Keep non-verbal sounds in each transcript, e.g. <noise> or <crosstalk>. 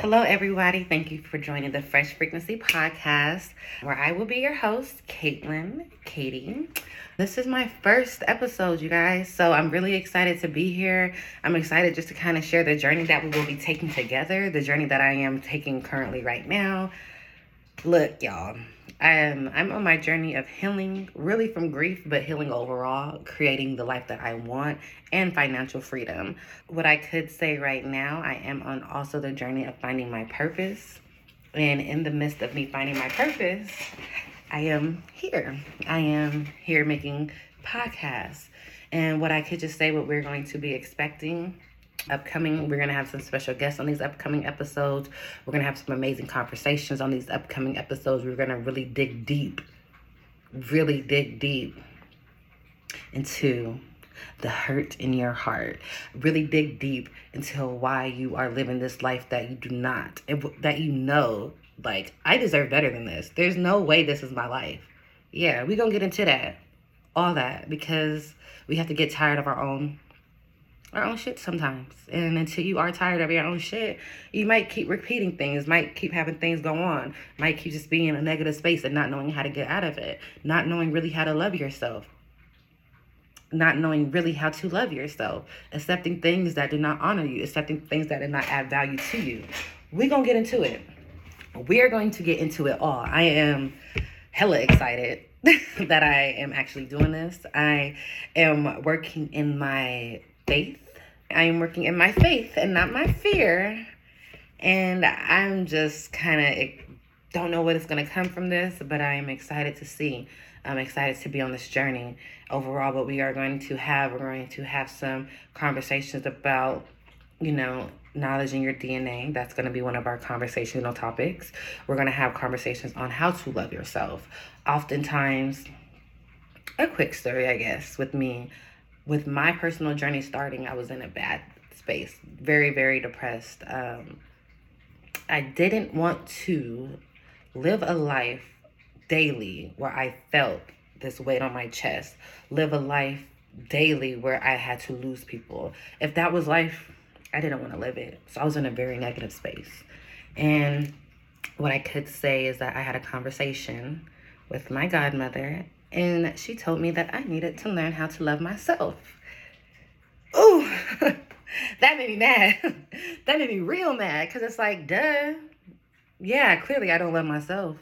Hello, everybody. Thank you for joining the Fresh Frequency podcast, where I will be your host, Caitlin, Katie. This is my first episode, you guys. So I'm really excited to be here. I'm excited just to kind of share the journey that we will be taking together, the journey that I am taking currently right now. Look, y'all, I'm, I'm on my journey of healing, really from grief, but healing overall, creating the life that I want, and financial freedom. What I could say right now, I am on also the journey of finding my purpose. And in the midst of me finding my purpose, I am here. I am here making podcasts. And what I could just say, what we're going to be expecting upcoming, we're going to have some special guests on these upcoming episodes. We're going to have some amazing conversations on these upcoming episodes. We're going to really dig deep, really dig deep into the hurt in your heart. Really dig deep into why you are living this life that you do not, that you know like I deserve better than this. There's no way this is my life. Yeah, we're gonna get into that, all that, because we have to get tired of our own, our own shit sometimes. And until you are tired of your own shit, you might keep repeating things, might keep having things go on, might keep just being in a negative space and not knowing how to get out of it, not knowing really how to love yourself not knowing really how to love yourself, accepting things that do not honor you, accepting things that do not add value to you. We're going to get into it we are going to get into it all. I am hella excited <laughs> that I am actually doing this. I am working in my faith. I am working in my faith and not my fear. And I'm just kind of don't know what is going to come from this, but I am excited to see. I'm excited to be on this journey overall. But we are going to have, we're going to have some conversations about, you know, knowledge in your DNA. That's going to be one of our conversational topics. We're going to have conversations on how to love yourself. Oftentimes, a quick story, I guess, with me, with my personal journey starting, I was in a bad space, very, very depressed. Um, I didn't want to live a life daily where I felt this weight on my chest, live a life daily where I had to lose people. If that was life I didn't want to live it. So I was in a very negative space. And what I could say is that I had a conversation with my godmother, and she told me that I needed to learn how to love myself. Ooh, <laughs> that made me mad. <laughs> that made me real mad because it's like, duh. Yeah, clearly I don't love myself.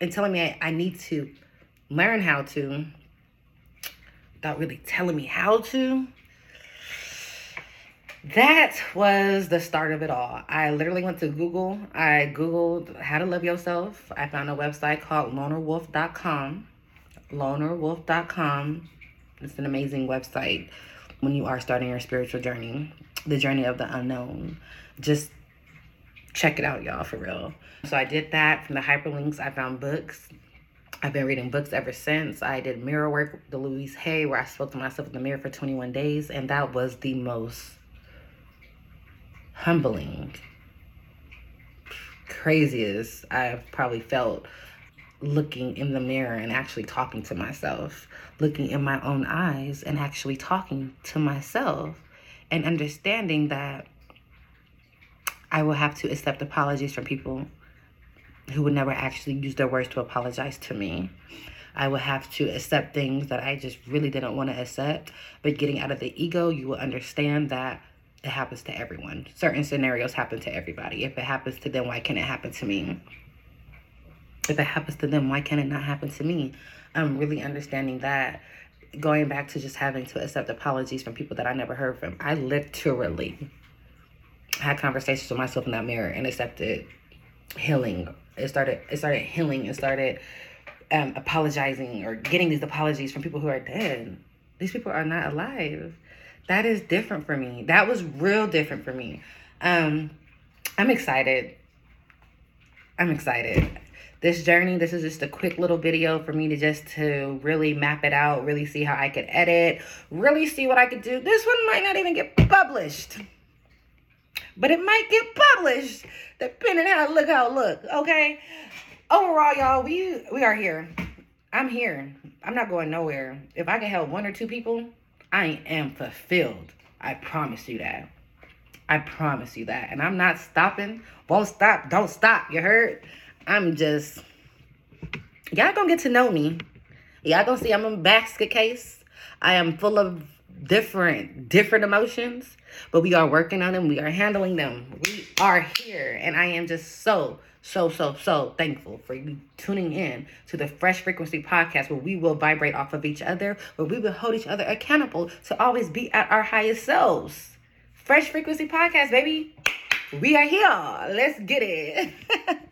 And telling me I, I need to learn how to without really telling me how to that was the start of it all. I literally went to Google. I Googled how to love yourself. I found a website called lonerwolf.com. Lonerwolf.com. It's an amazing website when you are starting your spiritual journey, the journey of the unknown. Just check it out, y'all, for real. So I did that. From the hyperlinks, I found books. I've been reading books ever since. I did mirror work the Louise Hay, where I spoke to myself in the mirror for 21 days, and that was the most humbling, craziest I've probably felt looking in the mirror and actually talking to myself, looking in my own eyes and actually talking to myself and understanding that I will have to accept apologies from people who would never actually use their words to apologize to me. I will have to accept things that I just really didn't want to accept. But getting out of the ego, you will understand that it happens to everyone. Certain scenarios happen to everybody. If it happens to them, why can't it happen to me? If it happens to them, why can't it not happen to me? I'm really understanding that. Going back to just having to accept apologies from people that I never heard from. I literally had conversations with myself in that mirror and accepted healing. It started it started healing. It started um, apologizing or getting these apologies from people who are dead. These people are not alive that is different for me. That was real different for me. Um, I'm excited. I'm excited. This journey, this is just a quick little video for me to just to really map it out, really see how I could edit, really see what I could do. This one might not even get published. But it might get published, depending how look how look, okay? Overall, y'all, we we are here. I'm here. I'm not going nowhere. If I can help one or two people, I am fulfilled. I promise you that. I promise you that. And I'm not stopping. Won't stop. Don't stop. You heard? I'm just, y'all gonna get to know me. Y'all gonna see I'm a basket case. I am full of different, different emotions, but we are working on them. We are handling them. We are here. And I am just so, so, so, so thankful for you tuning in to the Fresh Frequency podcast where we will vibrate off of each other, where we will hold each other accountable to always be at our highest selves. Fresh Frequency podcast, baby. We are here. Let's get it. <laughs>